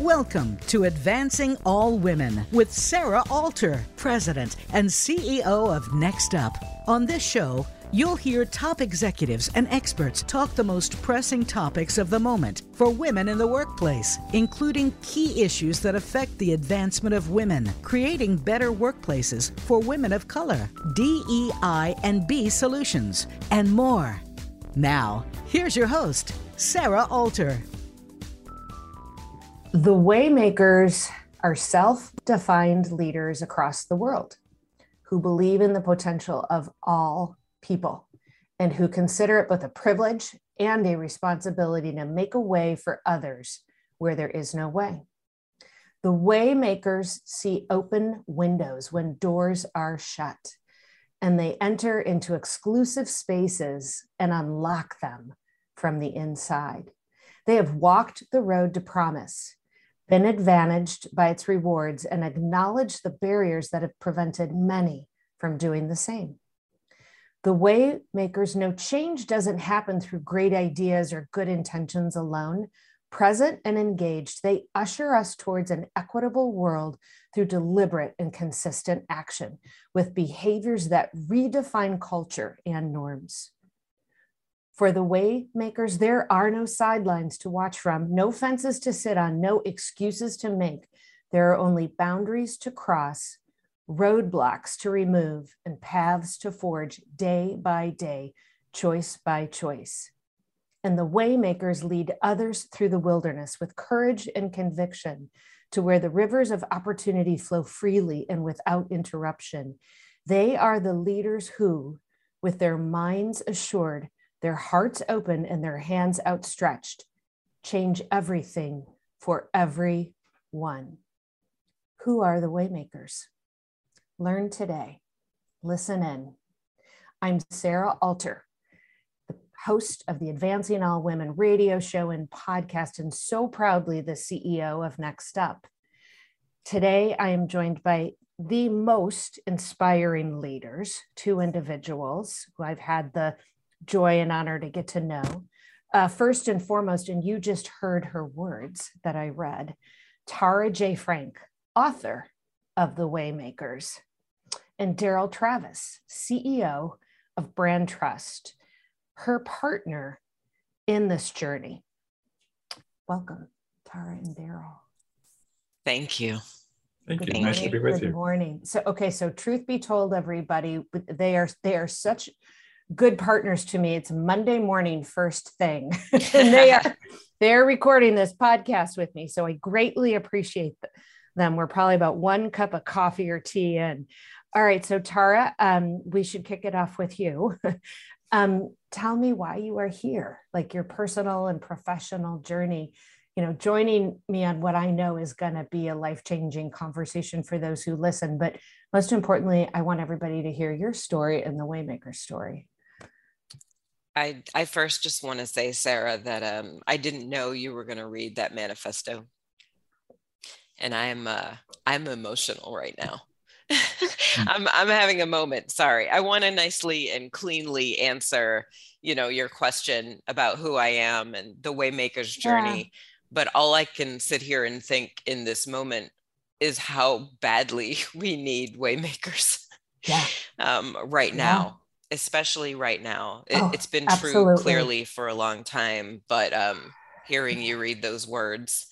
Welcome to Advancing All Women with Sarah Alter, President and CEO of Next Up. On this show, you'll hear top executives and experts talk the most pressing topics of the moment for women in the workplace, including key issues that affect the advancement of women, creating better workplaces for women of color, DEI and B solutions, and more. Now, here's your host, Sarah Alter. The Waymakers are self defined leaders across the world who believe in the potential of all people and who consider it both a privilege and a responsibility to make a way for others where there is no way. The Waymakers see open windows when doors are shut, and they enter into exclusive spaces and unlock them from the inside. They have walked the road to promise been advantaged by its rewards, and acknowledge the barriers that have prevented many from doing the same. The way makers know change doesn't happen through great ideas or good intentions alone. Present and engaged, they usher us towards an equitable world through deliberate and consistent action with behaviors that redefine culture and norms. For the waymakers, there are no sidelines to watch from, no fences to sit on, no excuses to make. There are only boundaries to cross, roadblocks to remove, and paths to forge day by day, choice by choice. And the waymakers lead others through the wilderness with courage and conviction to where the rivers of opportunity flow freely and without interruption. They are the leaders who, with their minds assured, their hearts open and their hands outstretched, change everything for everyone. Who are the waymakers? Learn today. Listen in. I'm Sarah Alter, the host of the Advancing All Women radio show and podcast, and so proudly the CEO of Next Up. Today, I am joined by the most inspiring leaders, two individuals who I've had the joy and honor to get to know. Uh, first and foremost, and you just heard her words that I read Tara J. Frank, author of The Waymakers, and Daryl Travis, CEO of Brand Trust, her partner in this journey. Welcome, Tara and Daryl. Thank you. Thank you. Nice to be with Good you. Good morning. So, okay, so truth be told, everybody, they are they are such good partners to me. It's Monday morning, first thing, and they are they're recording this podcast with me. So I greatly appreciate them. We're probably about one cup of coffee or tea in. All right, so Tara, um, we should kick it off with you. um, tell me why you are here, like your personal and professional journey. You know, joining me on what I know is going to be a life changing conversation for those who listen. But most importantly, I want everybody to hear your story and the Waymaker story. I, I first just want to say, Sarah, that um, I didn't know you were going to read that manifesto, and I'm uh, I'm emotional right now. I'm I'm having a moment. Sorry, I want to nicely and cleanly answer, you know, your question about who I am and the waymaker's journey. Yeah. But all I can sit here and think in this moment is how badly we need waymakers. Yeah. um, right now especially right now. It, has oh, been absolutely. true clearly for a long time, but um, hearing you read those words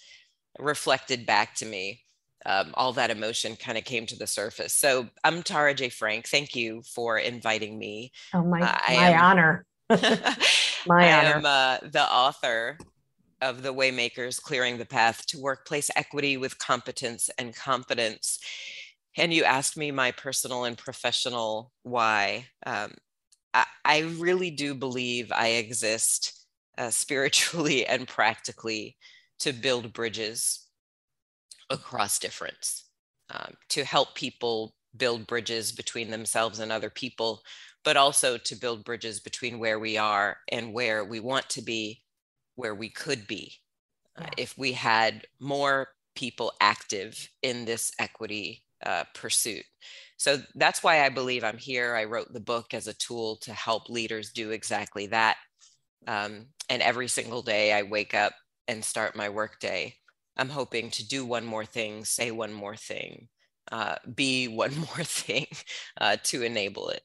reflected back to me. Um, all that emotion kind of came to the surface. So I'm Tara J. Frank. Thank you for inviting me. Oh, my, uh, my am, honor. my I honor. am uh, the author of The Waymakers Clearing the Path to Workplace Equity with Competence and Confidence. And you asked me my personal and professional why. Um, I, really do believe I exist uh, spiritually and practically to build bridges across difference, um, to help people build bridges between themselves and other people, but also to build bridges between where we are and where we want to be, where we could be. Uh, if we had more people active in this equity uh, pursuit. So that's why I believe I'm here. I wrote the book as a tool to help leaders do exactly that. Um, and every single day I wake up and start my workday I'm hoping to do one more thing, say one more thing, uh, be one more thing uh, to enable it.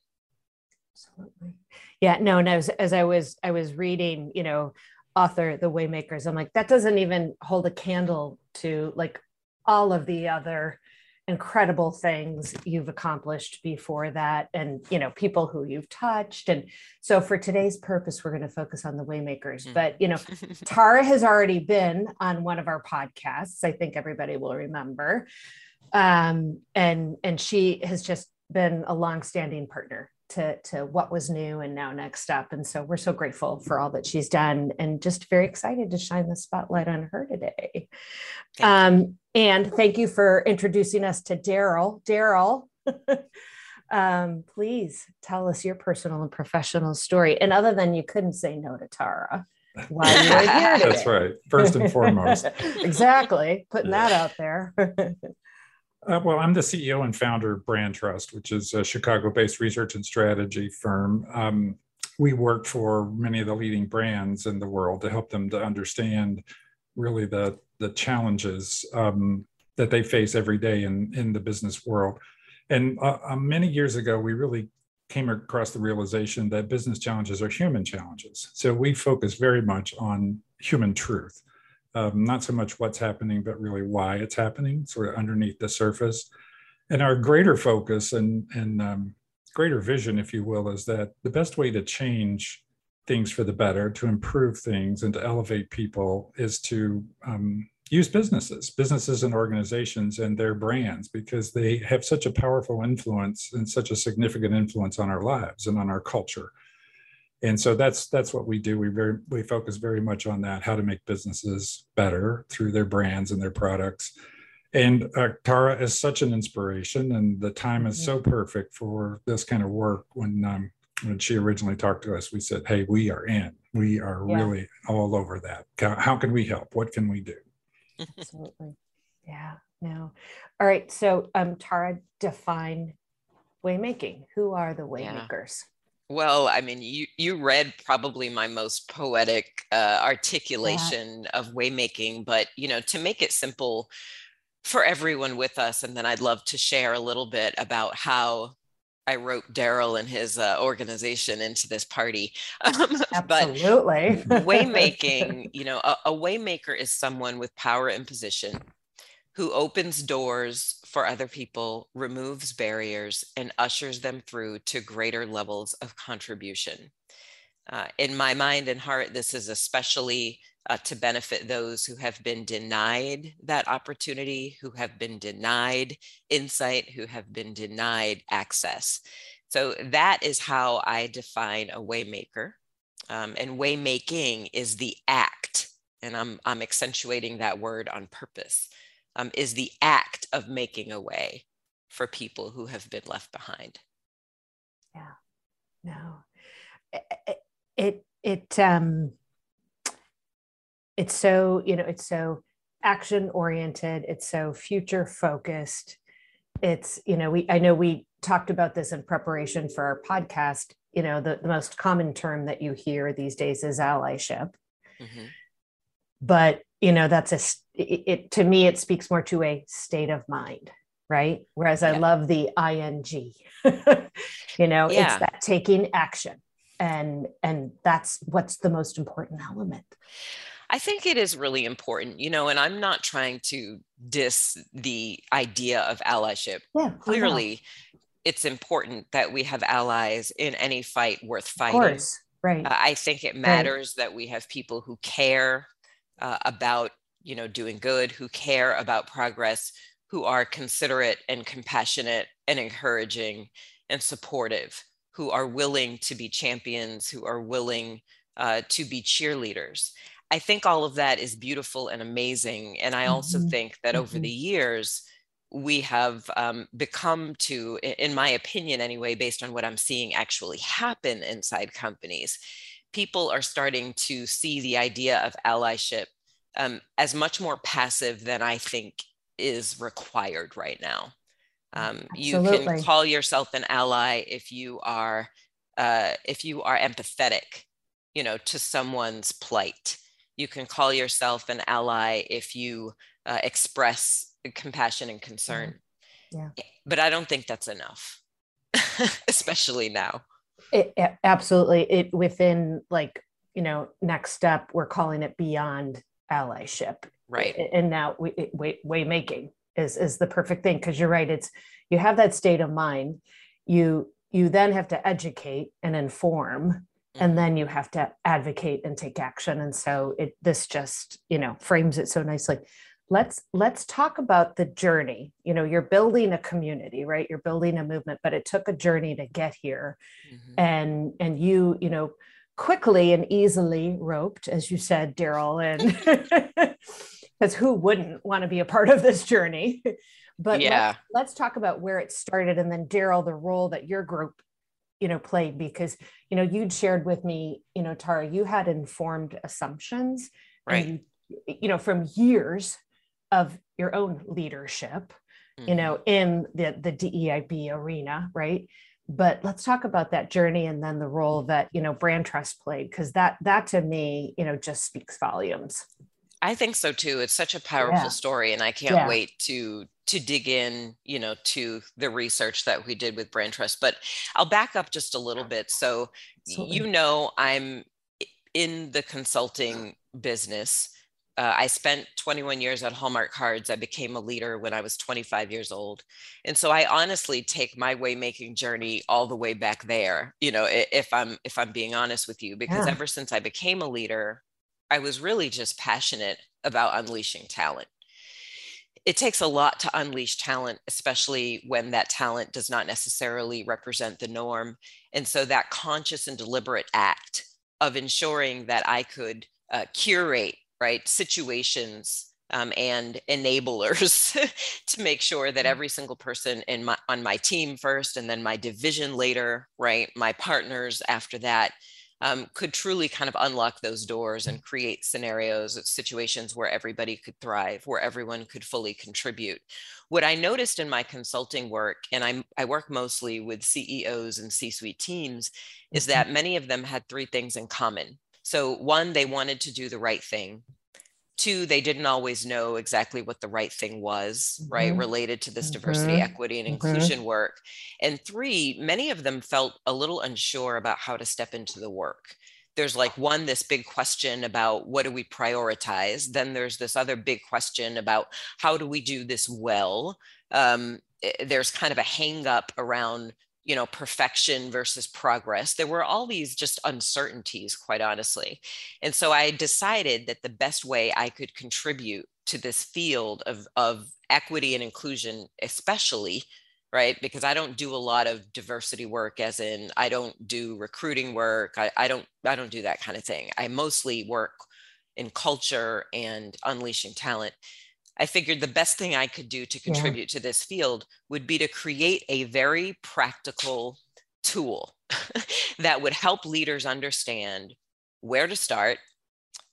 Absolutely. Yeah, no, and as, as I was I was reading, you know, author The Waymakers, I'm like, that doesn't even hold a candle to like all of the other incredible things you've accomplished before that and you know people who you've touched. And so for today's purpose we're going to focus on the waymakers. Mm. but you know tara has already been on one of our podcasts i think everybody will remember. Um, and and she has just been a long-standing partner to to what was new and now next up. And so we're so grateful for all that she's done and just very excited to shine the spotlight on her today. Um, and thank you for introducing us to daryl. Daryl um, please tell us your personal and professional story. And other than you couldn't say no to tara while you were here today. that's right. First and foremost. Exactly. Putting that out there. Uh, well, I'm the CEO and founder of Brand Trust, which is a Chicago based research and strategy firm. Um, we work for many of the leading brands in the world to help them to understand really the, the challenges um, that they face every day in, in the business world. And uh, uh, many years ago, we really came across the realization that business challenges are human challenges. So we focus very much on human truth um, not so much what's happening, but really why it's happening, sort of underneath the surface. And our greater focus and, and um, greater vision, if you will, is that the best way to change things for the better, to improve things, and to elevate people is to um, use businesses, businesses and organizations and their brands, because they have such a powerful influence and such a significant influence on our lives and on our culture. And so that's that's what we do. We very we focus very much on that how to make businesses better through their brands and their products. And uh, tara is such an inspiration and the time is so perfect for this kind of work. When um, when she originally talked to us we said hey we are in. We are yeah. really all over that. How can we help? What can we do absolutely yeah no all right so um tara define waymaking who are the waymakers yeah. Well, I mean, you you read probably my most poetic uh, articulation yeah. of waymaking, but you know, to make it simple for everyone with us, and then I'd love to share a little bit about how I wrote Daryl and his uh, organization into this party. Absolutely. but waymaking, you know, a, a waymaker is someone with power and position who opens doors for other people, removes barriers, and ushers them through to greater levels of contribution. Uh, in my mind and heart, this is especially uh, to benefit those who have been denied that opportunity, who have been denied insight, who have been denied access. So that is how I define a waymaker. Um, and waymaking is the act, and I'm, I'm accentuating that word on purpose um, is the act of making a way for people who have been left behind. Yeah, no, it, it, um, it's so, you know, it's so action oriented, it's so future focused. It's, you know, we, I know we talked about this in preparation for our podcast. You know, the, the most common term that you hear these days is allyship. Mm-hmm. But you know that's a it, it, to me it speaks more to a state of mind right whereas yeah. i love the ing you know yeah. it's that taking action and and that's what's the most important element I think it is really important, you know, and I'm not trying to diss the idea of allyship. Yeah, Clearly, it's important that we have allies in any fight worth fighting. Of course, right. Uh, I think it matters right. that we have people who care uh, about you know doing good who care about progress who are considerate and compassionate and encouraging and supportive who are willing to be champions who are willing uh, to be cheerleaders i think all of that is beautiful and amazing and i also mm-hmm. think that mm-hmm. over the years we have um, become to in my opinion anyway based on what i'm seeing actually happen inside companies people are starting to see the idea of allyship um, as much more passive than I think is required right now. Um, you can call yourself an ally if you are uh, if you are empathetic, you know, to someone's plight. You can call yourself an ally if you uh, express compassion and concern. Yeah. yeah. But I don't think that's enough, especially now. It, it, absolutely. It within like, you know, next step, we're calling it beyond allyship. Right. And now we, way, way making is, is the perfect thing. Cause you're right. It's, you have that state of mind. You, you then have to educate and inform and mm-hmm. then you have to advocate and take action and so it this just you know frames it so nicely let's let's talk about the journey you know you're building a community right you're building a movement but it took a journey to get here mm-hmm. and and you you know quickly and easily roped as you said daryl and because who wouldn't want to be a part of this journey? But yeah. let's, let's talk about where it started and then daryl the role that your group you know played because you know you'd shared with me you know tara you had informed assumptions right. you, you know from years of your own leadership mm-hmm. you know in the the DEIB arena right? But let's talk about that journey and then the role that you know brand trust played because that that to me you know just speaks volumes I think so too. It's such a powerful yeah. story, and I can't yeah. wait to to dig in, you know, to the research that we did with Brand Trust. But I'll back up just a little bit. So, Absolutely. you know, I'm in the consulting business. Uh, I spent 21 years at Hallmark Cards. I became a leader when I was 25 years old. And so I honestly take my way making journey all the way back there, you know, if I'm if I'm being honest with you because yeah. ever since I became a leader, I was really just passionate about unleashing talent. It takes a lot to unleash talent, especially when that talent does not necessarily represent the norm. And so, that conscious and deliberate act of ensuring that I could uh, curate right situations um, and enablers to make sure that mm. every single person in my on my team first and then my division later right my partners after that um, could truly kind of unlock those doors and create scenarios, situations where everybody could thrive, where everyone could fully contribute. What I noticed in my consulting work, and I'm, I work mostly with CEOs and C suite teams, is mm-hmm. that many of them had three things in common. So, one, they wanted to do the right thing. Two, they didn't always know exactly what the right thing was, mm-hmm. right, related to this mm-hmm. diversity, equity, and mm-hmm. inclusion work. And three, many of them felt a little unsure about how to step into the work. There's like one, this big question about what do we prioritize? Then there's this other big question about how do we do this well? Um, eh, there's kind of a hang up around you know perfection versus progress there were all these just uncertainties quite honestly. And so i decided that the best way i could contribute to this field of, of equity and inclusion especially right because i don't do a lot of diversity work as in i don't do recruiting work i, I don't i don't do that kind of thing. I mostly work in culture and unleashing talent I figured the best thing I could do to contribute yeah. to this field would be to create a very practical tool that would help leaders understand where to start,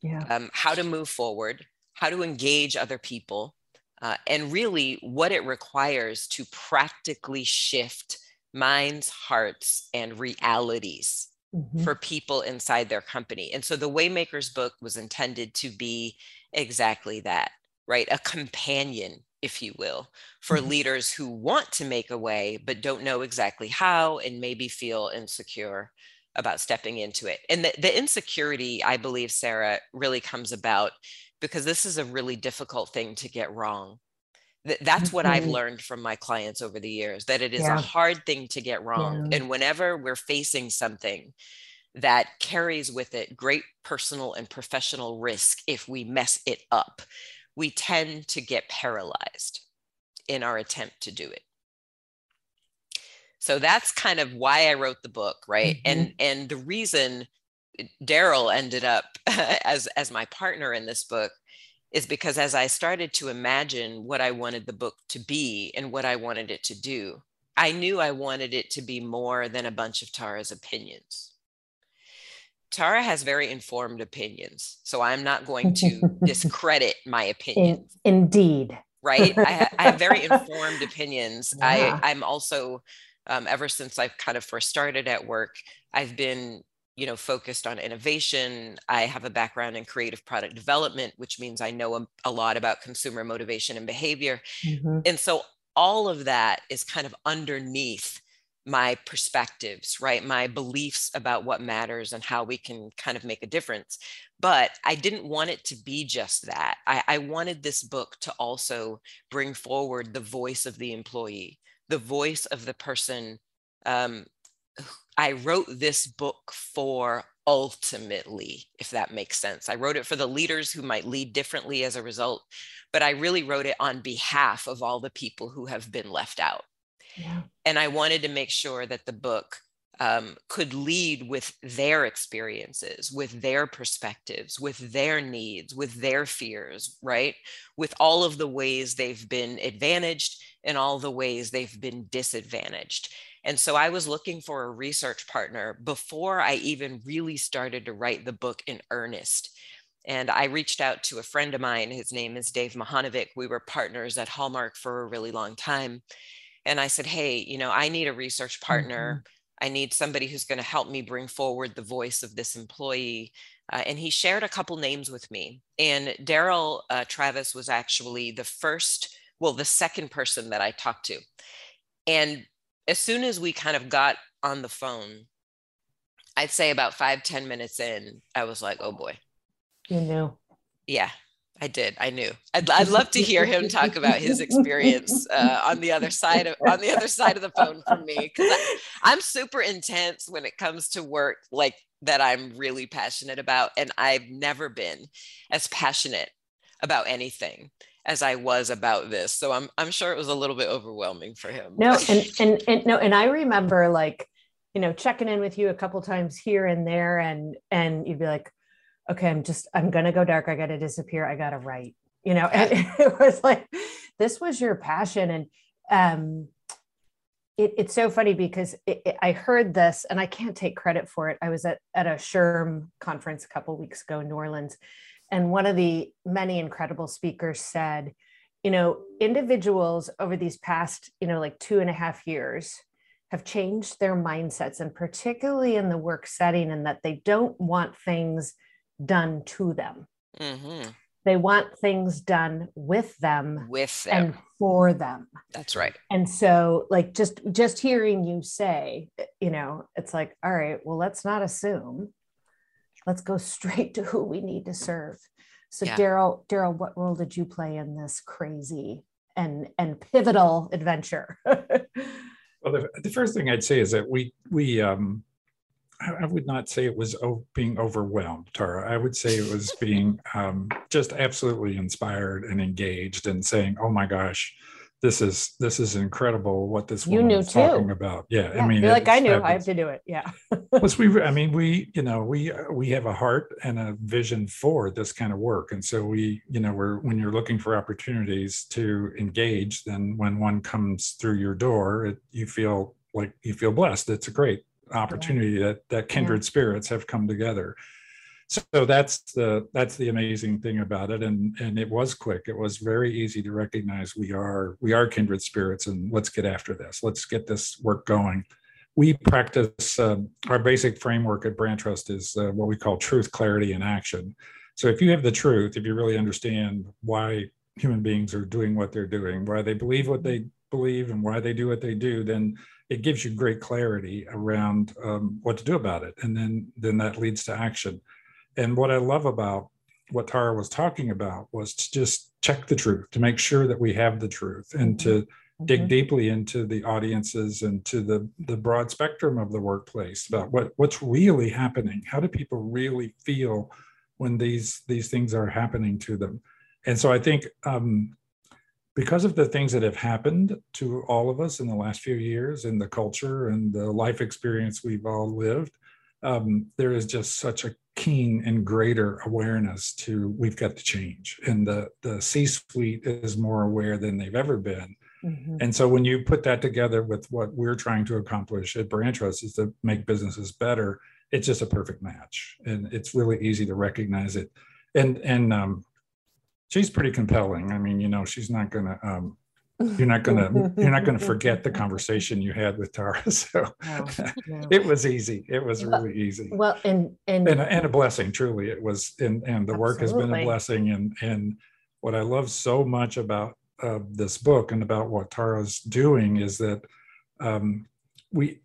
yeah. um, how to move forward, how to engage other people, uh, and really what it requires to practically shift minds, hearts, and realities mm-hmm. for people inside their company. And so the Waymakers book was intended to be exactly that right? A companion, if you will, for mm-hmm. leaders who want to make a way, but don't know exactly how and maybe feel insecure about stepping into it. And the, the insecurity, I believe, Sarah, really comes about because this is a really difficult thing to get wrong. That's mm-hmm. what I've mm-hmm. learned from my clients over the years that it is yeah. a hard thing to get wrong. Yeah. And whenever we're facing something that carries with it great personal and professional risk if we mess it up, we tend to get paralyzed in our attempt to do it. So that's kind of why i wrote the book right? Mm-hmm. and and the reason daryl ended up as as my partner in this book is because as i started to imagine what i wanted the book to be and what i wanted it to do i knew i wanted it to be more than a bunch of tara's opinions Tara has very informed opinions, so I'm not going to discredit my opinions. In, indeed. Right. I, I, have very informed opinions. Yeah. I, I'm also, um, ever since I've kind of first started at work, I've been, you know focused on innovation i have a background in creative product development which means i know a, a lot about consumer motivation and behavior mm-hmm. and so all of that is kind of underneath my perspectives right my beliefs about what matters and how we can kind of make a difference but i didn't want it to be just that I, I wanted this book to also bring forward the voice of the employee the voice of the person um, I wrote this book for ultimately, if that makes sense. I wrote it for the leaders who might lead differently as a result, but I really wrote it on behalf of all the people who have been left out. And I wanted to make sure that the book um, could lead with their experiences, with their perspectives, with their needs, with their fears, right? With all of the ways they've been advantaged and all the ways they've been disadvantaged. And so I was looking for a research partner before I even really started to write the book in earnest. And I reached out to a friend of mine. His name is Dave Mahanovic. We were partners at Hallmark for a really long time. And I said, Hey, you know, I need a research partner. Mm-hmm. I need somebody who's going to help me bring forward the voice of this employee. Uh, and he shared a couple names with me. And Daryl uh, Travis was actually the first, well, the second person that I talked to. And as soon as we kind of got on the phone, I'd say about five ten minutes in, I was like, oh boy. You knew. Yeah, I did. I knew. I'd, I'd love to hear him talk about his experience uh, on the other side of on the other side of the phone from me because I'm super intense when it comes to work like that. I'm really passionate about, and I've never been as passionate about anything as I was about this. So I'm I'm sure it was a little bit overwhelming for him. No, and and and no, and I remember like, you know, checking in with you a couple times here and there, and and you'd be like, okay, I'm just I'm gonna go dark. I gotta disappear. I gotta write. You know, and it was like this was your passion, and um, it, it's so funny because it, it, I heard this, and I can't take credit for it. I was at at a SHRM conference a couple weeks ago in New Orleans and one of the many incredible speakers said, you know, individuals over these past, you know, like two and a half years have changed their mindsets, and particularly in the work setting, and that they don't want things done to them. Mm-hmm. They want things done with them, with them. and for them. That's right. And so, like, just just hearing you say, you know, it's like, all right, well, let's not assume let's go straight to who we need to serve. So yeah. Daryl, Daryl, what role did you play in this crazy and and pivotal adventure? well, the, the, first thing I'd say is that we we um, I, would not say it was being overwhelmed, Tara. I would say it was being um, just absolutely inspired and engaged and saying, "Oh my gosh, this is this is incredible what this woman you knew is too. talking about. Yeah, yeah. I mean, like I knew I have to do it. Yeah. Plus, we, I mean, we, you know, we we have a heart and a vision for this kind of work, and so we, you know, we're when you're looking for opportunities to engage, then when one comes through your door, it, you feel like you feel blessed. It's a great opportunity that that kindred yeah. spirits have come together. So that's the that's the amazing thing about it. And and it was quick. It was very easy to recognize we are we are kindred spirits and let's get after this. Let's get this work going. We practice uh, our basic framework at brand trust is uh, what we call truth clarity and action. So if you have the truth if you really understand why human beings are doing what they're doing why they believe what they believe and why they do what they do then it gives you great clarity around um, what to do about it and then then that leads to action and what I love about what Tara was talking about was to just check the truth, to make sure that we have the truth and to mm-hmm. dig deeply into the audiences and to the, the broad spectrum of the workplace about what, what's really happening. How do people really feel when these, these things are happening to them? And so I think um, because of the things that have happened to all of us in the last few years in the culture and the life experience we've all lived, um, there is just such a keen and greater awareness to we've got to change. And the the c-suite is more aware than they've ever been. Mm-hmm. and so when you put that together with what we're trying to accomplish at brand trust is to make businesses better it's just a perfect match. And it's really easy to recognize it. And and um, she's pretty compelling i mean you know she's not gonna um, you're not gonna you're not gonna forget the conversation you had with Tara. So no, no. it was easy. It was really easy. Well, and and and a, and a blessing. Truly, it was. And and the absolutely. work has been a blessing. And and what I love so much about uh, this book and about what Tara's doing is that um, we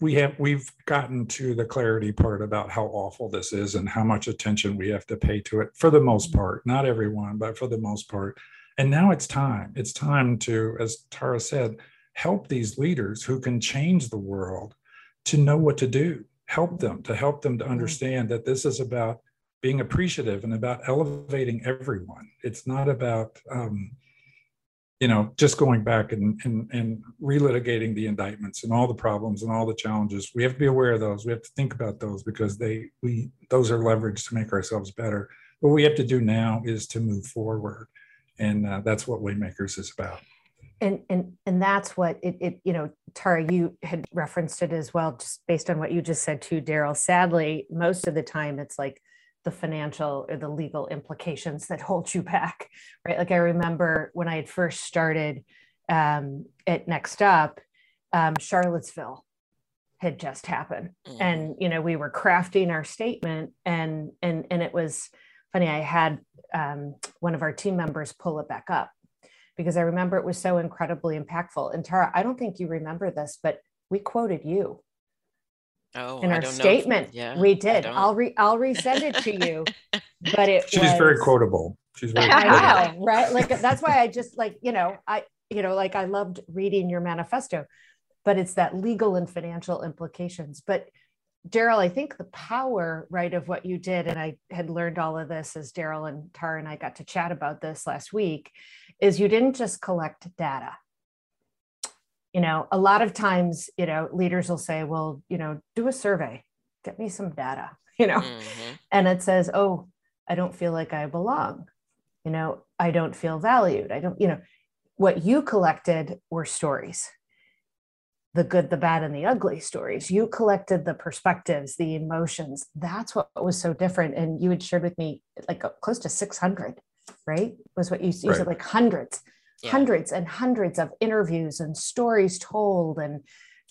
we have we've gotten to the clarity part about how awful this is and how much attention we have to pay to it for the most part. Not everyone, but for the most part and now it's time. It's time to, as Tara said, help these leaders who can change the world to know what to do. Help them to help them to mm-hmm. understand that this is about being appreciative and about elevating everyone. It's not about, um, you know, just going back and, and, and relitigating the indictments and all the problems and all the challenges. We have to be aware of those. We have to think about those because they we those are leverage to make ourselves better. What we have to do now is to move forward and uh, that's what waymakers is about and and and that's what it, it you know tara you had referenced it as well just based on what you just said too daryl sadly most of the time it's like the financial or the legal implications that hold you back right like i remember when i had first started um, at next up um, charlottesville had just happened mm. and you know we were crafting our statement and and and it was funny i had um, one of our team members pull it back up because I remember it was so incredibly impactful. And Tara, I don't think you remember this, but we quoted you. Oh, in our statement, if, yeah, we did. I'll re I'll resend it to you. But it she's was, very quotable. She's very I know, right? Like that's why I just like you know I you know like I loved reading your manifesto, but it's that legal and financial implications. But Daryl, I think the power, right, of what you did, and I had learned all of this as Daryl and Tara and I got to chat about this last week, is you didn't just collect data. You know, a lot of times, you know, leaders will say, well, you know, do a survey, get me some data, you know, mm-hmm. and it says, oh, I don't feel like I belong. You know, I don't feel valued. I don't, you know, what you collected were stories the good, the bad, and the ugly stories. You collected the perspectives, the emotions. That's what was so different. And you had shared with me like close to 600, right? Was what you, you right. said, like hundreds, yeah. hundreds and hundreds of interviews and stories told and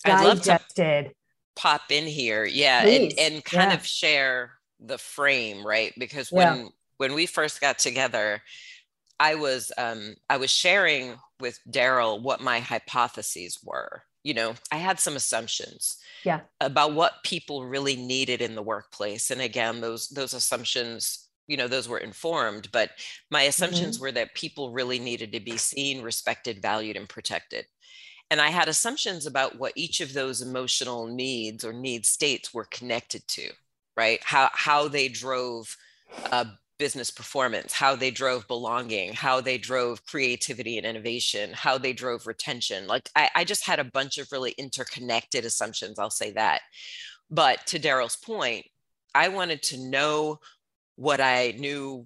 digested. pop in here. Yeah. And, and kind yeah. of share the frame, right? Because when, yeah. when we first got together, I was um, I was sharing with Daryl what my hypotheses were you know i had some assumptions yeah about what people really needed in the workplace and again those those assumptions you know those were informed but my assumptions mm-hmm. were that people really needed to be seen respected valued and protected and i had assumptions about what each of those emotional needs or need states were connected to right how how they drove uh, business performance, how they drove belonging, how they drove creativity and innovation, how they drove retention. Like I, I just had a bunch of really interconnected assumptions, I'll say that. But to Daryl's point, I wanted to know what I knew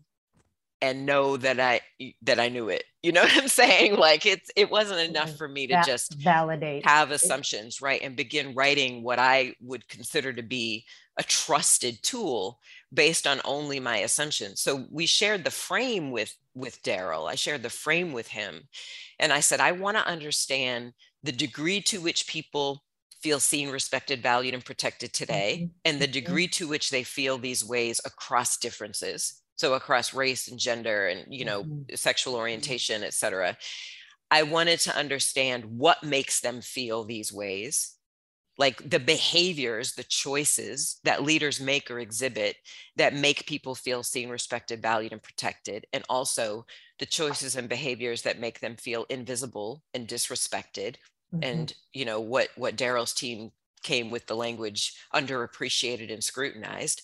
and know that I that I knew it. You know what I'm saying? Like it's it wasn't enough for me to that just validate have assumptions, right? And begin writing what I would consider to be a trusted tool based on only my assumptions. So we shared the frame with with Daryl. I shared the frame with him. And I said, I want to understand the degree to which people feel seen, respected, valued, and protected today, mm-hmm. and the mm-hmm. degree to which they feel these ways across differences. So across race and gender and you know, mm-hmm. sexual orientation, et cetera. I wanted to understand what makes them feel these ways like the behaviors, the choices that leaders make or exhibit that make people feel seen, respected, valued, and protected, and also the choices and behaviors that make them feel invisible and disrespected. Mm-hmm. And you know what what Daryl's team came with the language underappreciated and scrutinized.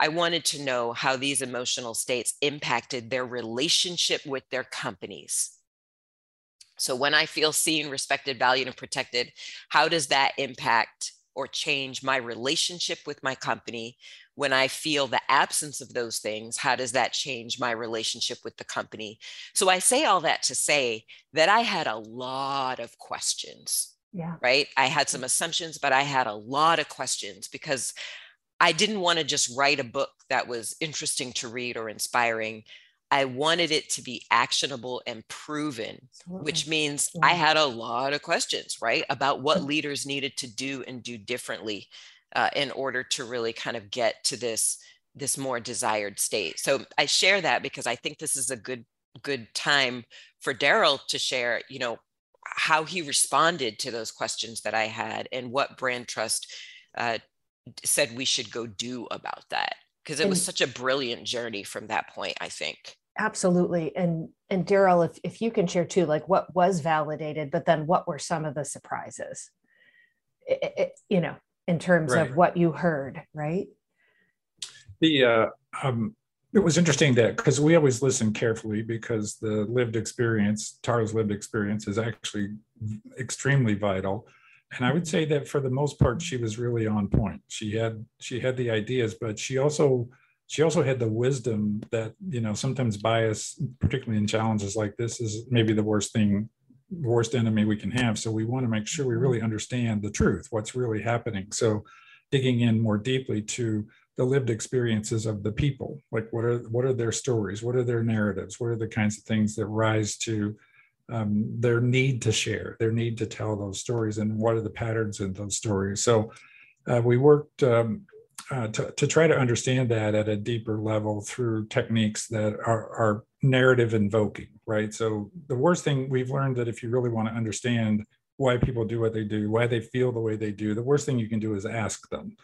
I wanted to know how these emotional states impacted their relationship with their companies so when I feel seen, respected, valued, and protected, how does that impact or change my relationship with my company? When I feel the absence of those things, how does that change my relationship with the company? So I say all that to say that I had a lot of questions. Yeah. Right. I had some assumptions, but I had a lot of questions because I didn't want to just write a book that was interesting to read or inspiring. I wanted it to be actionable and proven, Absolutely. which means yeah. I had a lot of questions, right, about what leaders needed to do and do differently uh, in order to really kind of get to this this more desired state. So I share that because I think this is a good good time for Daryl to share, you know, how he responded to those questions that I had and what brand trust uh, said we should go do about that because it was such a brilliant journey from that point i think. Absolutely. And and daryl if, if you can share too like what was validated but then what were some of the surprises? It, it, you know in terms right. of what you heard right? The uh um it was interesting that because we always listen carefully because the lived experience tara's lived experience is actually extremely vital and i would say that for the most part she was really on point. She had she had the ideas but she also she also had the wisdom that you know sometimes bias particularly in challenges like this is maybe the worst thing worst enemy we can have. So we want to make sure we really understand the truth what's really happening. So digging in more deeply to the lived experiences of the people like what are what are their stories? What are their narratives? What are the kinds of things that rise to um, their need to share, their need to tell those stories, and what are the patterns in those stories. So uh, we worked um, uh, to, to, try to understand that at a deeper level through techniques that are, are, narrative invoking, right? So the worst thing we've learned that if you really want to understand why people do what they do, why they feel the way they do, the worst thing you can do is ask them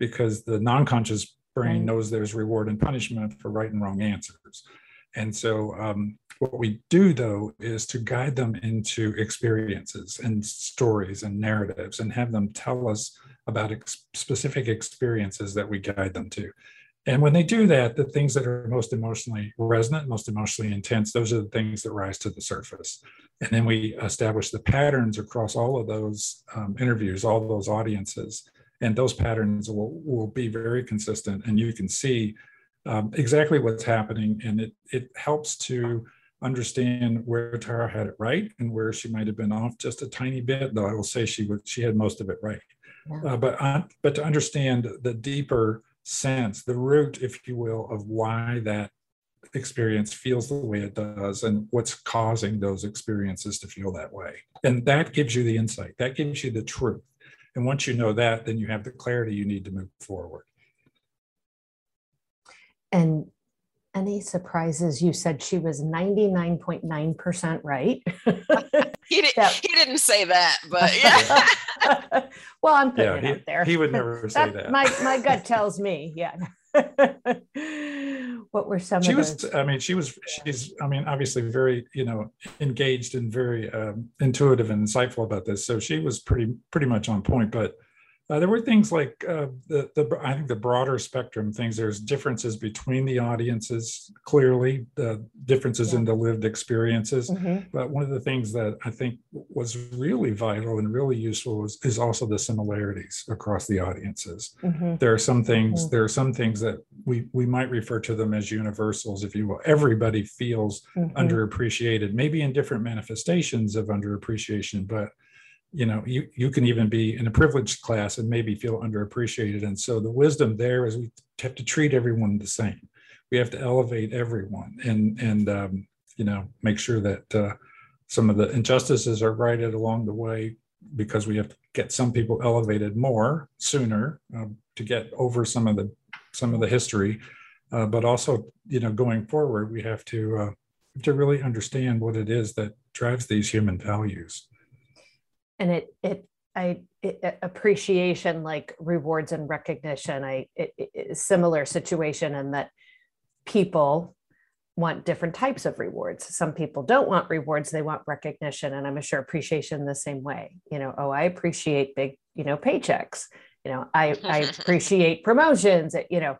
because the non-conscious brain knows there's reward and punishment for right and wrong answers. And so um, what we do, though, is to guide them into experiences and stories and narratives and have them tell us about ex- specific experiences that we guide them to. And when they do that, the things that are most emotionally resonant, most emotionally intense, those are the things that rise to the surface. And then we establish the patterns across all of those um, interviews, all those audiences. And those patterns will, will be very consistent. And you can see um, exactly what's happening. And it, it helps to understand where Tara had it right and where she might have been off just a tiny bit, though I will say she was she had most of it right. Yeah. Uh, but uh, but to understand the deeper sense, the root, if you will, of why that experience feels the way it does and what's causing those experiences to feel that way. And that gives you the insight, that gives you the truth. And once you know that, then you have the clarity you need to move forward. And any surprises? You said she was 99.9% right. he, did, that, he didn't say that, but yeah. well, I'm putting yeah, it he, out there. He would never say that. My, my gut tells me, yeah. what were some of the she was i mean she was she's i mean obviously very you know engaged and very um, intuitive and insightful about this so she was pretty pretty much on point but uh, there were things like uh, the, the I think the broader spectrum things. There's differences between the audiences, clearly the differences yeah. in the lived experiences. Mm-hmm. But one of the things that I think was really vital and really useful was, is also the similarities across the audiences. Mm-hmm. There are some things. Mm-hmm. There are some things that we we might refer to them as universals, if you will. Everybody feels mm-hmm. underappreciated, maybe in different manifestations of underappreciation, but you know you you can even be in a privileged class and maybe feel underappreciated. And so the wisdom there is we have to treat everyone the same. We have to elevate everyone and and um, you know make sure that uh, some of the injustices are righted along the way because we have to get some people elevated more sooner uh, to get over some of the some of the history. Uh, but also you know going forward we have to uh, to really understand what it is that drives these human values and it it I it, appreciation like rewards and recognition. I it, it, similar situation in that people want different types of rewards. Some people don't want rewards; they want recognition, and I'm sure appreciation the same way. You know, oh, I appreciate big you know paychecks. You know, I I appreciate promotions. You know,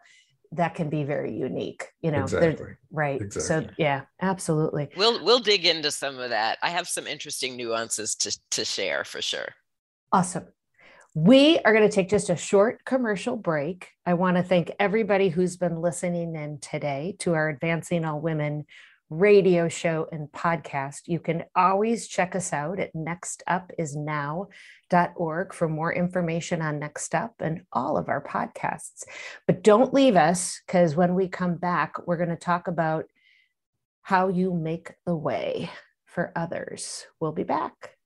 that can be very unique you know exactly. right exactly. so yeah absolutely. We'll we'll dig into some of that. I have some interesting nuances to, to share for sure. Awesome. We are going to take just a short commercial break. I want to thank everybody who's been listening in today to our advancing all women radio show and podcast you can always check us out at nextupisnow.com org for more information on Next Up and all of our podcasts. But don't leave us because when we come back, we're going to talk about how you make the way for others. We'll be back.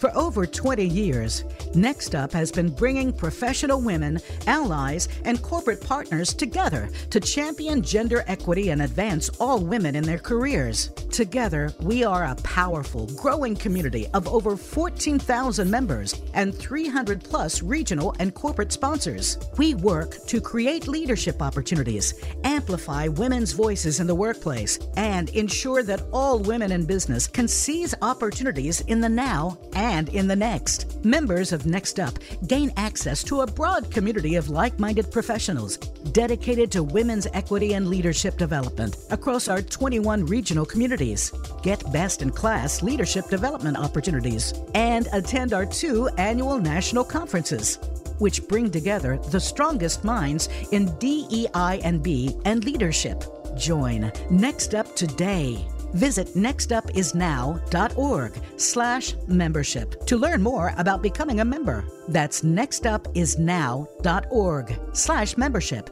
For over 20 years, Next Up has been bringing professional women, allies, and corporate partners together to champion gender equity and advance all women in their careers. Together, we are a powerful, growing community of over 14,000 members and 300 plus regional and corporate sponsors. We work to create leadership opportunities, amplify women's voices in the workplace, and ensure that all women in business can seize opportunities in the now and in the next. Members of Next Up gain access to a broad community of like minded professionals dedicated to women's equity and leadership development across our 21 regional communities. Get best in class leadership development opportunities and attend our two annual national conferences which bring together the strongest minds in DEI and B and leadership. Join Next Up today. Visit nextupisnow.org slash membership to learn more about becoming a member. That's nextupisnow.org slash membership.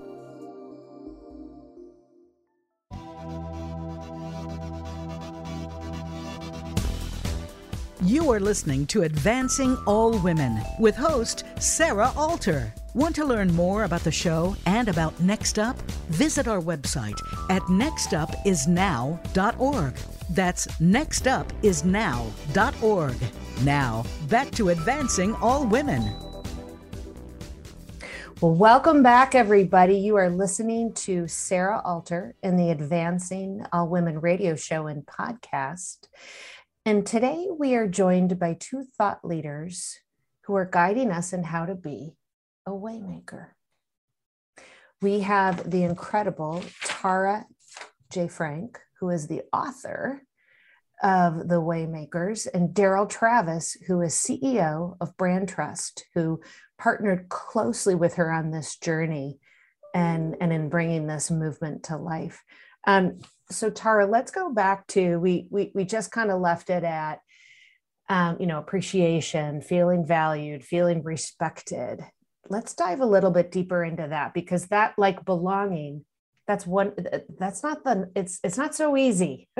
You are listening to Advancing All Women with host Sarah Alter. Want to learn more about the show and about Next Up? Visit our website at nextupisnow.org. That's nextupisnow.org. Now, back to Advancing All Women. Well, welcome back, everybody. You are listening to Sarah Alter in the Advancing All Women radio show and podcast. And today we are joined by two thought leaders who are guiding us in how to be a waymaker. We have the incredible Tara J. Frank, who is the author of The Waymakers, and Daryl Travis, who is CEO of Brand Trust, who partnered closely with her on this journey and, and in bringing this movement to life. Um, so Tara, let's go back to we we we just kind of left it at um, you know appreciation, feeling valued, feeling respected. Let's dive a little bit deeper into that because that like belonging, that's one that's not the it's it's not so easy.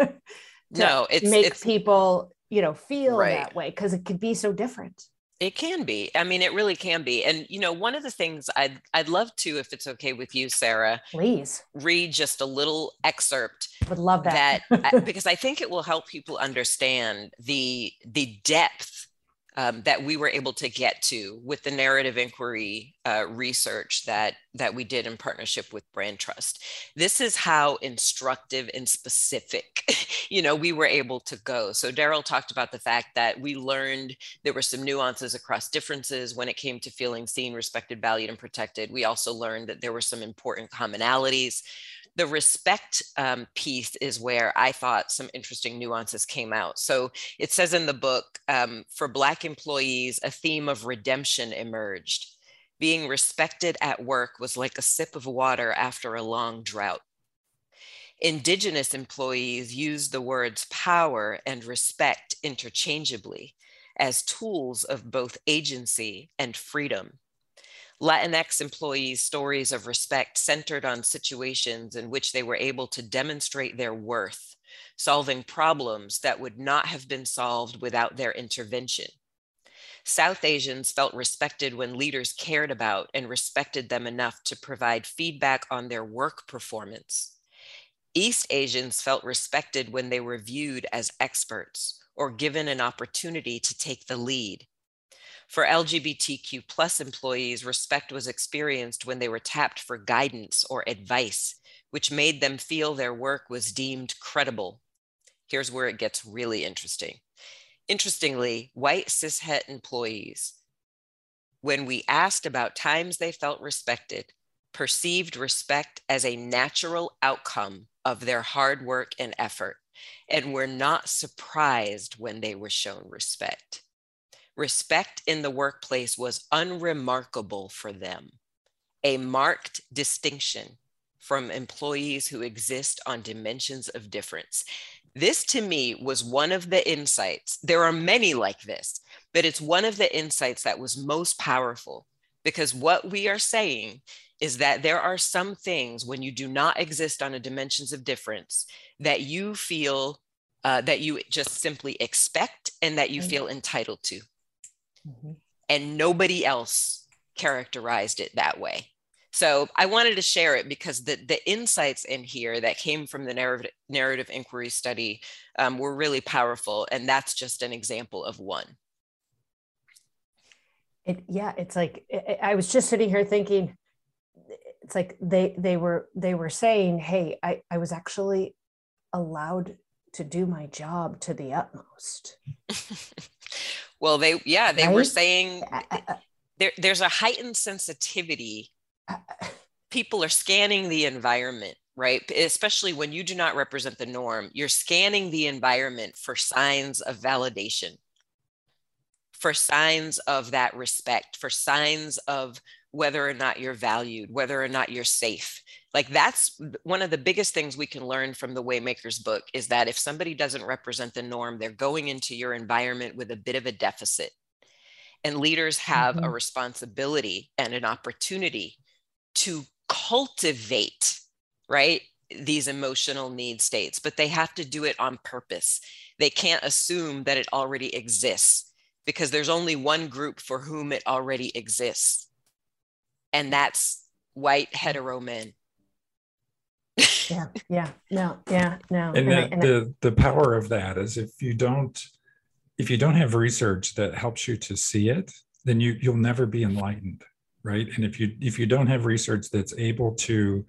no, it's make it's, people you know feel right. that way because it could be so different. It can be. I mean, it really can be. And you know, one of the things I'd I'd love to, if it's okay with you, Sarah, please read just a little excerpt. Would love that. that because I think it will help people understand the the depth um, that we were able to get to with the narrative inquiry uh, research that that we did in partnership with brand trust. This is how instructive and specific you know we were able to go. So daryl talked about the fact that we learned there were some nuances across differences when it came to feeling seen respected valued and protected. We also learned that there were some important commonalities the respect um, piece is where I thought some interesting nuances came out. So it says in the book um, for Black employees, a theme of redemption emerged. Being respected at work was like a sip of water after a long drought. Indigenous employees use the words power and respect interchangeably as tools of both agency and freedom. Latinx employees' stories of respect centered on situations in which they were able to demonstrate their worth, solving problems that would not have been solved without their intervention. South Asians felt respected when leaders cared about and respected them enough to provide feedback on their work performance. East Asians felt respected when they were viewed as experts or given an opportunity to take the lead. For LGBTQ plus employees, respect was experienced when they were tapped for guidance or advice, which made them feel their work was deemed credible. Here's where it gets really interesting. Interestingly, white cishet employees, when we asked about times they felt respected, perceived respect as a natural outcome of their hard work and effort, and were not surprised when they were shown respect. Respect in the workplace was unremarkable for them, a marked distinction from employees who exist on dimensions of difference. This to me was one of the insights. There are many like this, but it's one of the insights that was most powerful because what we are saying is that there are some things when you do not exist on a dimensions of difference that you feel uh, that you just simply expect and that you mm-hmm. feel entitled to. Mm-hmm. And nobody else characterized it that way. So I wanted to share it because the, the insights in here that came from the narrative, narrative inquiry study um, were really powerful. And that's just an example of one. It, yeah, it's like I was just sitting here thinking, it's like they they were they were saying, "Hey, I I was actually allowed to do my job to the utmost." well, they yeah they right? were saying there, there's a heightened sensitivity. People are scanning the environment right? Especially when you do not represent the norm you're scanning the environment for signs of validation for signs of that respect for signs of whether or not you're valued whether or not you're safe like that's one of the biggest things we can learn from the waymakers book is that if somebody doesn't represent the norm they're going into your environment with a bit of a deficit and leaders have mm-hmm. a responsibility and an opportunity to cultivate, right? These emotional need states, but they have to do it on purpose. They can't assume that it already exists because there's only one group for whom it already exists. And that's white hetero men. yeah, yeah, no, yeah, no. And, and, the, I, and the, the power of that is if you don't if you don't have research that helps you to see it, then you you'll never be enlightened right? And if you if you don't have research that's able to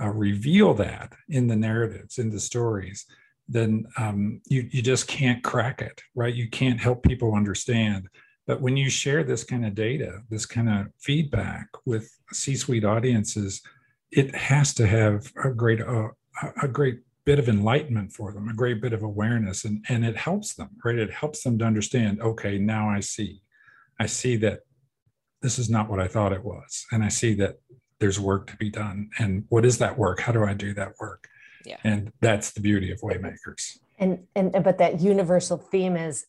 uh, reveal that in the narratives, in the stories, then um, you you just can't crack it, right? You can't help people understand. But when you share this kind of data, this kind of feedback with C-suite audiences, it has to have a great uh, a great bit of enlightenment for them, a great bit of awareness, and and it helps them, right? It helps them to understand. Okay, now I see, I see that this is not what I thought it was. And I see that there's work to be done. And what is that work? How do I do that work? Yeah. And that's the beauty of Waymakers. And and but that universal theme is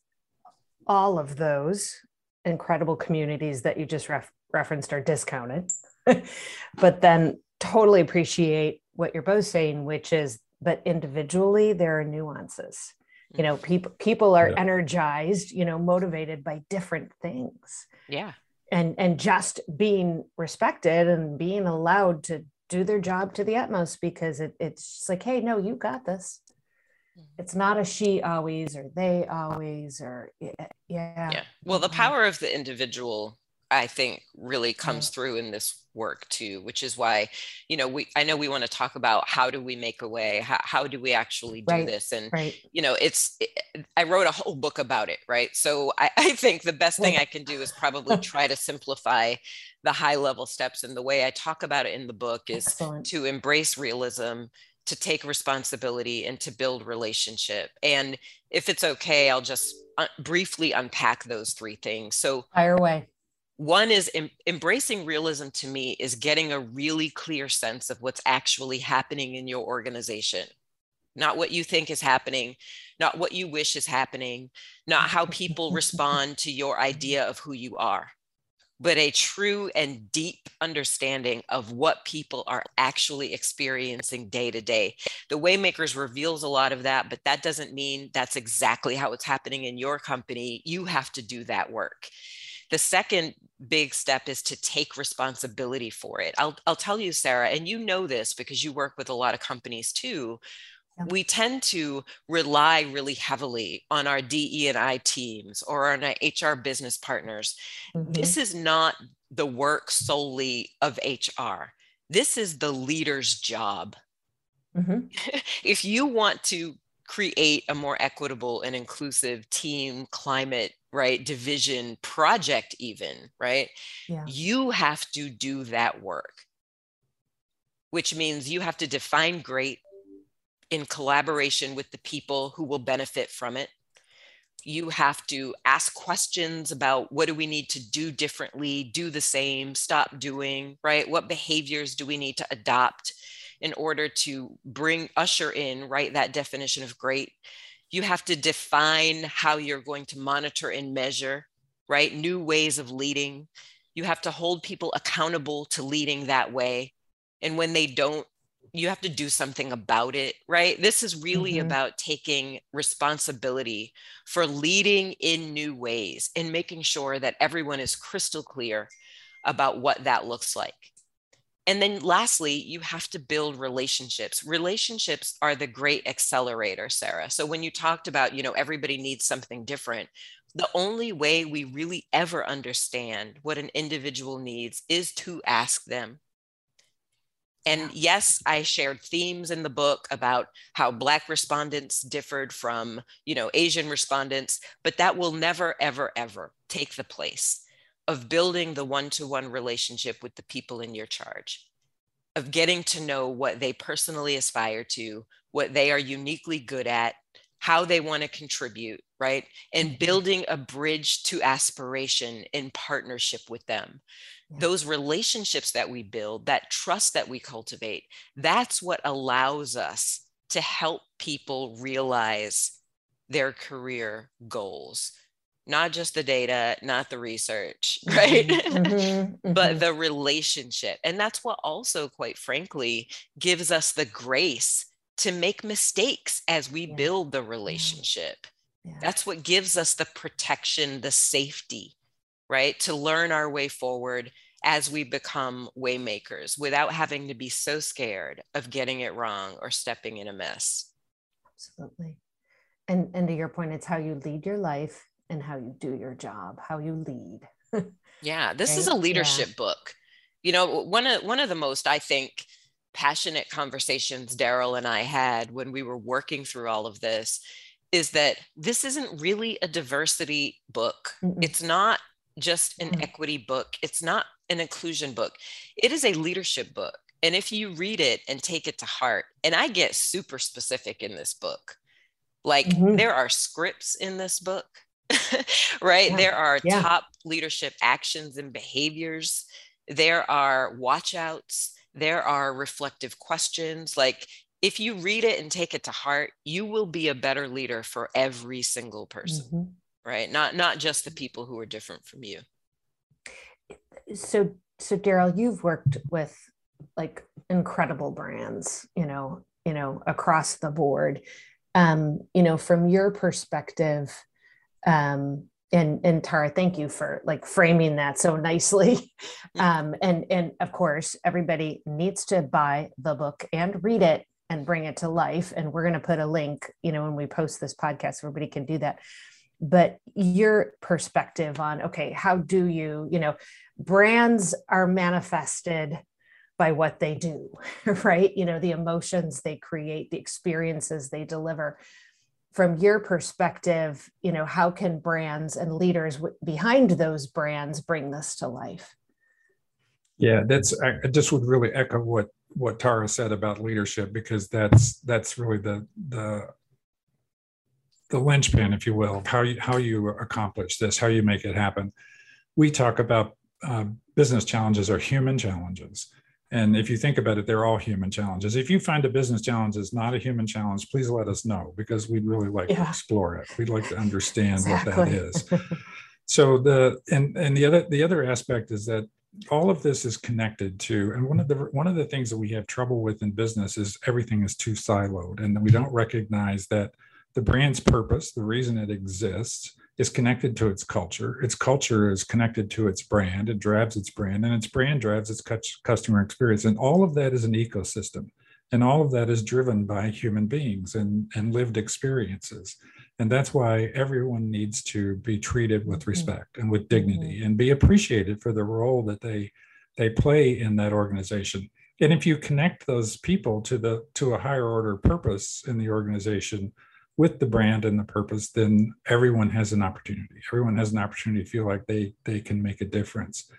all of those incredible communities that you just ref- referenced are discounted. but then totally appreciate what you're both saying, which is but individually there are nuances. You know, people people are yeah. energized, you know, motivated by different things. Yeah and and just being respected and being allowed to do their job to the utmost because it, it's just like hey no you got this. It's not a she always or they always or yeah yeah well the mm-hmm. power of the individual I think really comes through in this work too, which is why, you know, we I know we want to talk about how do we make a way, how, how do we actually do right. this, and right. you know, it's it, I wrote a whole book about it, right? So I, I think the best thing I can do is probably try to simplify the high level steps, and the way I talk about it in the book is Excellent. to embrace realism, to take responsibility, and to build relationship. And if it's okay, I'll just uh, briefly unpack those three things. So fire away one is em- embracing realism to me is getting a really clear sense of what's actually happening in your organization not what you think is happening not what you wish is happening not how people respond to your idea of who you are but a true and deep understanding of what people are actually experiencing day to day. The Waymakers reveals a lot of that, but that doesn't mean that's exactly how it's happening in your company. You have to do that work. The second big step is to take responsibility for it. I'll, I'll tell you, Sarah, and you know this because you work with a lot of companies too. We tend to rely really heavily on our DE and I teams or on our HR business partners. Mm-hmm. This is not the work solely of HR. This is the leader's job. Mm-hmm. if you want to create a more equitable and inclusive team climate right division project even right yeah. you have to do that work which means you have to define great in collaboration with the people who will benefit from it. You have to ask questions about what do we need to do differently do the same stop doing right? What behaviors do we need to adopt in order to bring usher in right that definition of great? You have to define how you're going to monitor and measure right? New ways of leading. You have to hold people accountable to leading that way. And when they don't you have to do something about it, right? This is really mm-hmm. about taking responsibility for leading in new ways and making sure that everyone is crystal clear about what that looks like. And then lastly, you have to build relationships. Relationships are the great accelerator, Sarah. So when you talked about, you know, everybody needs something different, the only way we really ever understand what an individual needs is to ask them and yes i shared themes in the book about how black respondents differed from you know asian respondents but that will never ever ever take the place of building the one-to-one relationship with the people in your charge of getting to know what they personally aspire to what they are uniquely good at how they want to contribute right? And mm-hmm. building a bridge to aspiration in partnership with them those relationships that we build, that trust that we cultivate, that's what allows us to help people realize their career goals. Not just the data, not the research, right? Mm-hmm, mm-hmm, but mm-hmm. the relationship. And that's what also, quite frankly, gives us the grace to make mistakes as we yeah. build the relationship. Yeah. That's what gives us the protection, the safety right? To learn our way forward as we become waymakers without having to be so scared of getting it wrong or stepping in a mess. Absolutely. And and to your point, it's how you lead your life and how you do your job, how you lead. yeah, this right? is a leadership yeah. book. You know, one of one of the most, I think, passionate conversations Daryl and I had when we were working through all of this is that this isn't really a diversity book. Mm-mm. It's not just an mm-hmm. equity book. It's not an inclusion book. It is a leadership book. And if you read it and take it to heart, and I get super specific in this book, like mm-hmm. there are scripts in this book, right? Yeah. There are yeah. top leadership actions and behaviors. There are watchouts. There are reflective questions. Like if you read it and take it to heart, you will be a better leader for every single person. Mm-hmm right? Not not just the people who are different from you. So so daryl you've worked with like incredible brands you know you know across the board. Um you know from your perspective um and and tara thank you for like framing that so nicely. Um and and of course everybody needs to buy the book and read it and bring it to life. And we're going to put a link you know when we post this podcast everybody can do that but your perspective on okay how do you you know brands are manifested by what they do right? You know the emotions they create the experiences they deliver. From your perspective you know how can brands and leaders w- behind those brands bring this to life? Yeah that's i just would really echo what what tara said about leadership because that's that's really the the the linchpin, if you will, of how you how you accomplish this, how you make it happen. We talk about uh, business challenges are human challenges. And if you think about it, they're all human challenges. If you find a business challenge is not a human challenge, please let us know because we'd really like yeah. to explore it. We'd like to understand exactly. what that is. so the and and the other the other aspect is that all of this is connected to and one of the one of the things that we have trouble with in business is everything is too siloed and we don't recognize that the brand's purpose, the reason it exists, is connected to its culture. Its culture is connected to its brand. It drives its brand, and its brand drives its customer experience. And all of that is an ecosystem. And all of that is driven by human beings and, and lived experiences. And that's why everyone needs to be treated with mm-hmm. respect and with dignity mm-hmm. and be appreciated for the role that they they play in that organization. And if you connect those people to the to a higher order purpose in the organization, with the brand and the purpose, then everyone has an opportunity. Everyone has an opportunity to feel like they they can make a difference.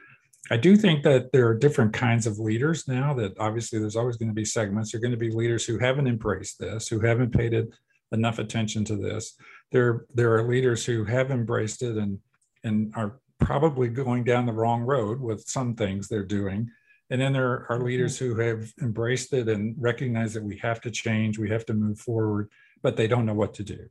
I do think that there are different kinds of leaders now. That obviously there's always going to be segments. There are going to be leaders who haven't embraced this, who haven't paid it enough attention to this. There there are leaders who have embraced it and and are probably going down the wrong road with some things they're doing. And then there are mm-hmm. leaders who have embraced it and recognize that we have to change, we have to move forward but they don't know what to do.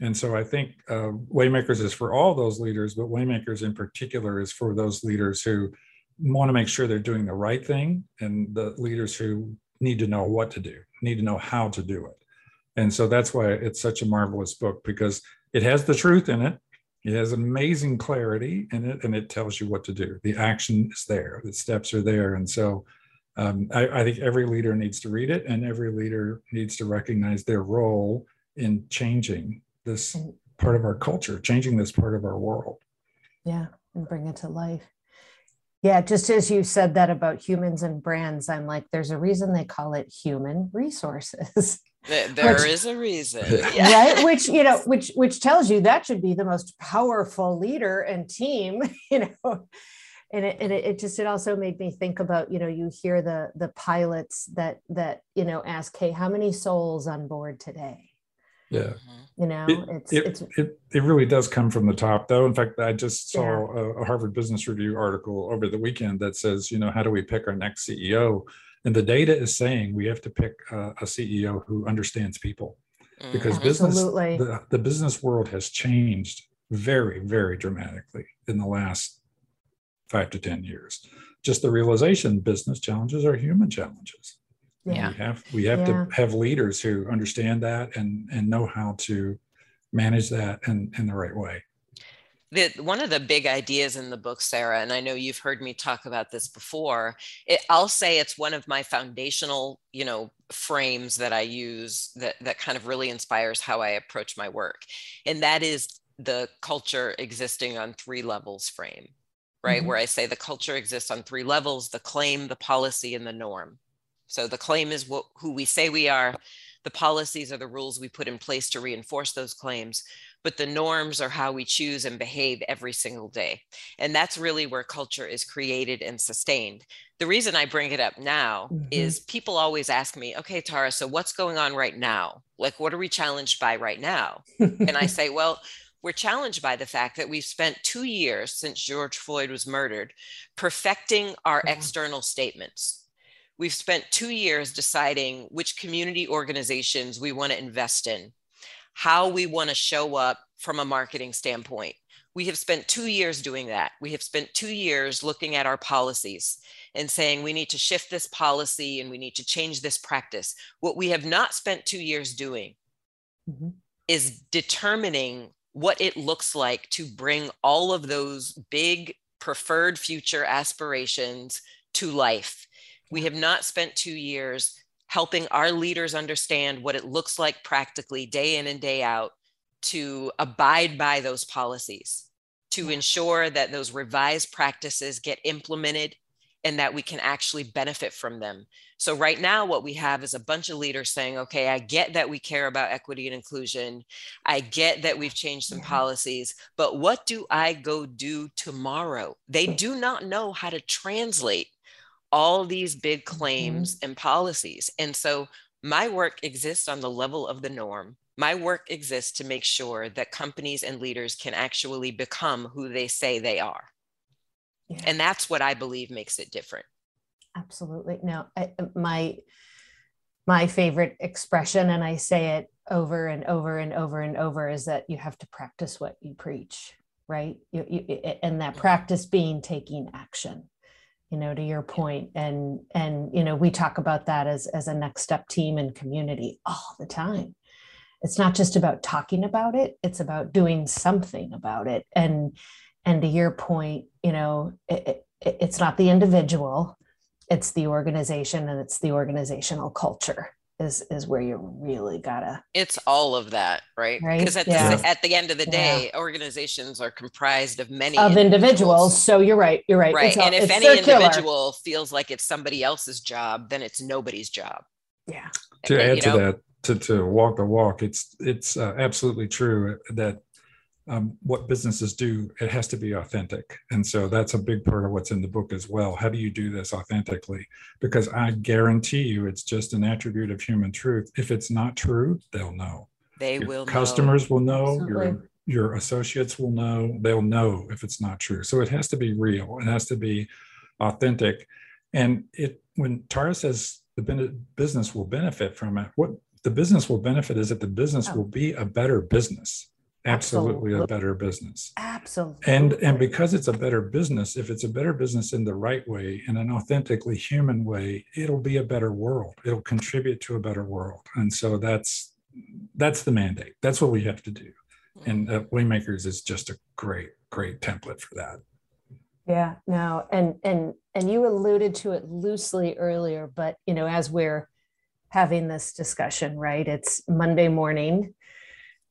And so I think uh, Waymakers is for all those leaders, but Waymakers in particular is for those leaders who want to make sure they're doing the right thing and the leaders who need to know what to do, need to know how to do it. And so that's why it's such a marvelous book because it has the truth in it. It has amazing clarity in it and it tells you what to do. The action is there, the steps are there. And so um, I, I think every leader needs to read it and every leader needs to recognize their role in changing this part of our culture, changing this part of our world. Yeah, and bring it to life. Yeah, just as you said that about humans and brands, I'm like, there's a reason they call it human resources. There which, is a reason, right? Which you know, which which tells you that should be the most powerful leader and team, you know. And it, and it just it also made me think about you know you hear the the pilots that that you know ask hey how many souls on board today? Yeah. Mm-hmm. You know it, it's, it, it's it, it really does come from the top though. In fact i just saw yeah. a, a, harvard business review article over the weekend that says you know how do we pick our next ceo and the data is saying we have to pick uh, a ceo who understands people. Because mm, business the, the business world has changed very very dramatically in the last five to ten years. Just the realization business challenges are human challenges. Yeah. we have we have yeah. to have leaders who understand that and and know how to manage that in in the right way. The, one of the big ideas in the book sarah and i know you've heard me talk about this before it, i'll say it's one of my foundational you know frames that i use that that kind of really inspires how i approach my work. And that is the culture existing on three levels frame right mm-hmm. where i say the culture exists on three levels the claim the policy and the norm so the claim is what, who we say we are. The policies are the rules we put in place to reinforce those claims, but the norms are how we choose and behave every single day. And that's really where culture is created and sustained. The reason I bring it up now mm-hmm. is people always ask me, okay, Tara, so what's going on right now? Like, what are we challenged by right now? and I say, well, we're challenged by the fact that we've spent two years since George Floyd was murdered perfecting our yeah. external statements We've spent two years deciding which community organizations we want to invest in, how we want to show up from a marketing standpoint. We have spent two years doing that. We have spent two years looking at our policies and saying we need to shift this policy and we need to change this practice. What we have not spent two years doing mm-hmm. is determining what it looks like to bring all of those big preferred future aspirations to life. We have not spent two years helping our leaders understand what it looks like practically day in and day out to abide by those policies, to ensure that those revised practices get implemented and that we can actually benefit from them. So, right now, what we have is a bunch of leaders saying, okay, I get that we care about equity and inclusion. I get that we've changed some policies, but what do I go do tomorrow? They do not know how to translate all these big claims mm-hmm. and policies. And so my work exists on the level of the norm. My work exists to make sure that companies and leaders can actually become who they say they are. Yeah. And that's what I believe makes it different. Absolutely. No, I, uh, my my favorite expression and I say it over and over and over and over is that you have to practice what you preach, right? You, you, and that practice being taking action you know to your point and and you know we talk about that as as a next step team and community all the time it's not just about talking about it it's about doing something about it and and to your point you know it, it, it's not the individual it's the organization and it's the organizational culture is is where you really gotta it's all of that right because right? at, yeah. the, at the end of the day yeah. organizations are comprised of many of individuals. individuals. so you're right you're right right and if any circular. individual feels like it's somebody else's job then it's nobody's job yeah to and, add to know, that to, to walk the walk it's it's uh, absolutely true that um, what businesses do, it has to be authentic. And so that's a big part of what's in the book as well. How do you do this authentically? Because I guarantee you it's just an attribute of human truth. If it's not true, they'll know. They your will customers know. will know, your your associates will know, they'll know if it's not true. So it has to be real, it has to be authentic. And it when Tara says the business will benefit from it, what the business will benefit is that the business oh. will be a better business absolutely, absolutely, a better business. Absolutely. And and because it's a better business, if it's a better business in the right way, in an authentically human way, it'll be a better world. It'll contribute to a better world. And so that's that's the mandate. That's what we have to do. And uh, Waymakers is just a great, great template for that. Yeah, no, and and and you alluded to it loosely earlier, but you know, as we're having this discussion, right? It's Monday morning,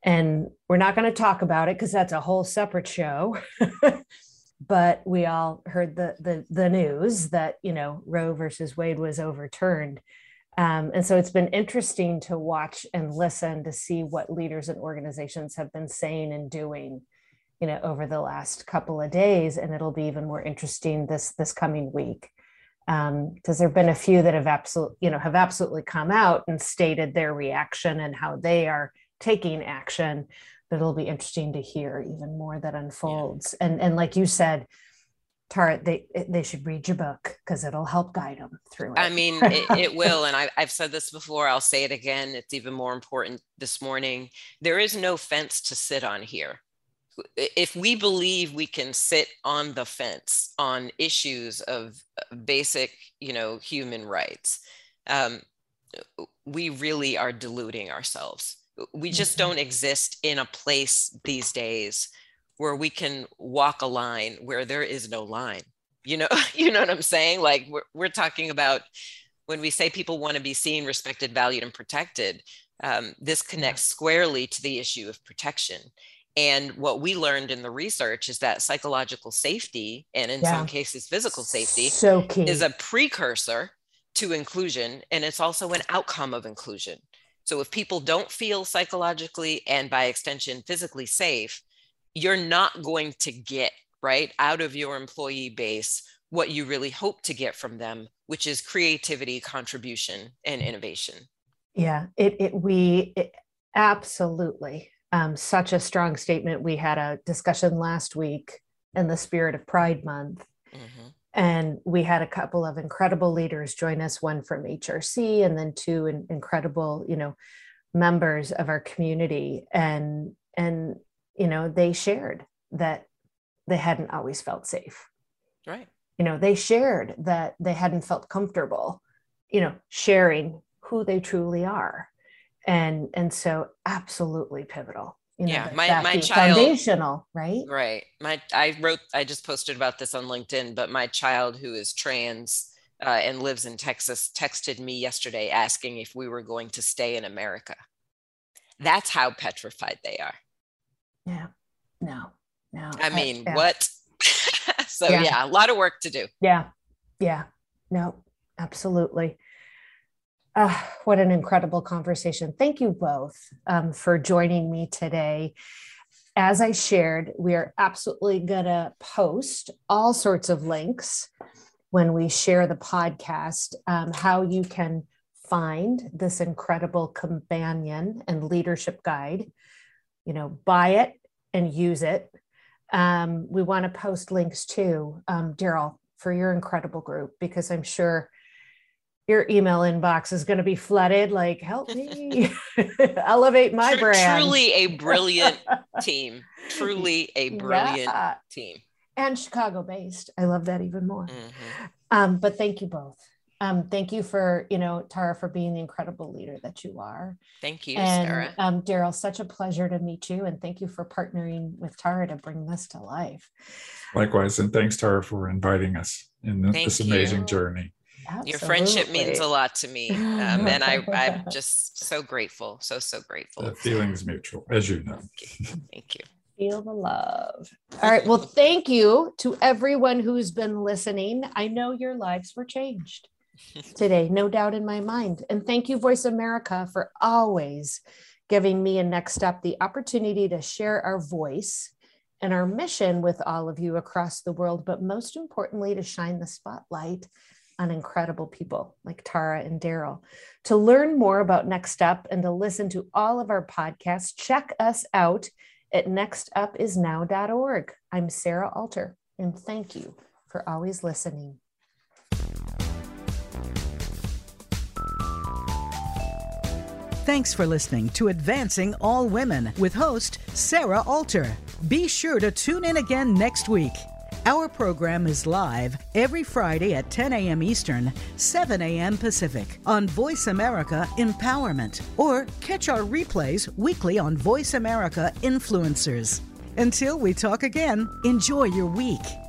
and we're not going to talk about it because that's a whole separate show. but we all heard the the the news that you know Roe versus Wade was overturned. Um, and so it's been interesting to watch and listen to see what leaders and organizations have been saying and doing you know over the last couple of days and it'll be even more interesting this this coming week because um, there have been a few that have absolutely you know have absolutely come out and stated their reaction and how they are taking action but it'll be interesting to hear even more that unfolds yeah. and and like you said Tara, they they should read your book because it'll help guide them through it. I mean, it, it will, and I, I've said this before. I'll say it again. It's even more important this morning. There is no fence to sit on here if we believe we can sit on the fence on issues of uh, basic, you know, human rights, um, we really are deluding ourselves. We just mm-hmm. don't exist in a place these days where we can walk a line where there is no line. You know, you know what I'm saying? Like we're, we're talking about when we say people want to be seen, respected, valued, and protected. Um, this connects squarely to the issue of protection and what we learned in the research is that psychological safety, and in yeah. some cases, physical safety, so is a precursor to inclusion. And it's also an outcome of inclusion. So if people don't feel psychologically and by extension physically safe, you're not going to get right out of your employee base what you really hope to get from them, which is creativity, contribution, and innovation. Yeah, it, it we it, absolutely um, such a strong statement. We had a discussion last week in the spirit of Pride Month. Mm-hmm. And we had a couple of incredible leaders join us, one from HRC and then two in, incredible, you know, members of our community. And and you know, they shared that they hadn't always felt safe. Right. You know, they shared that they hadn't felt comfortable, you know, sharing who they truly are and and so absolutely pivotal you know, yeah my, my child foundational right? Right my i wrote i just posted about this on linkedin but my child who is trans uh, and lives in texas texted me yesterday asking if we were going to stay in america. That's how petrified they are. Yeah no no i mean I, yeah. what? So yeah. yeah a lot of work to do. Yeah yeah no absolutely uh, what an incredible conversation. Thank you both um, for joining me today. As I shared, we are absolutely going to post all sorts of links when we share the podcast, um, how you can find this incredible companion and leadership guide. You know, buy it and use it. Um, we want to post links too, um, Daryl, for your incredible group, because I'm sure your email inbox is going to be flooded like help me elevate my brand. truly a brilliant team. Truly a brilliant yeah. team. And chicago based i love that even more. Mm-hmm. um, but thank you both. Um, thank you for you know tara for being the incredible leader that you are. Thank you and, sarah. um, daryl such a pleasure to meet you and thank you for partnering with tara to bring this to life. Likewise and thanks tara for inviting us in this amazing journey Absolutely. Your friendship means a lot to me. Um, and I, I'm just so grateful. So, so grateful. The feeling's mutual, as you know. Thank you. Thank you. Feel the love. All right. Well, thank you to everyone who's been listening. I know your lives were changed today, no doubt in my mind. And thank you, Voice America, for always giving me and Next Up the opportunity to share our voice and our mission with all of you across the world, but most importantly, to shine the spotlight on incredible people like Tara and Daryl. To learn more about Next Up and to listen to all of our podcasts, check us out at nextupisnow.org. I'm Sarah Alter, and thank you for always listening. Thanks for listening to Advancing All Women with host Sarah Alter. Be sure to tune in again next week. Our program is live every Friday at 10 a.m. Eastern, 7 a.m. Pacific on Voice America Empowerment, or catch our replays weekly on Voice America Influencers. Until we talk again, enjoy your week.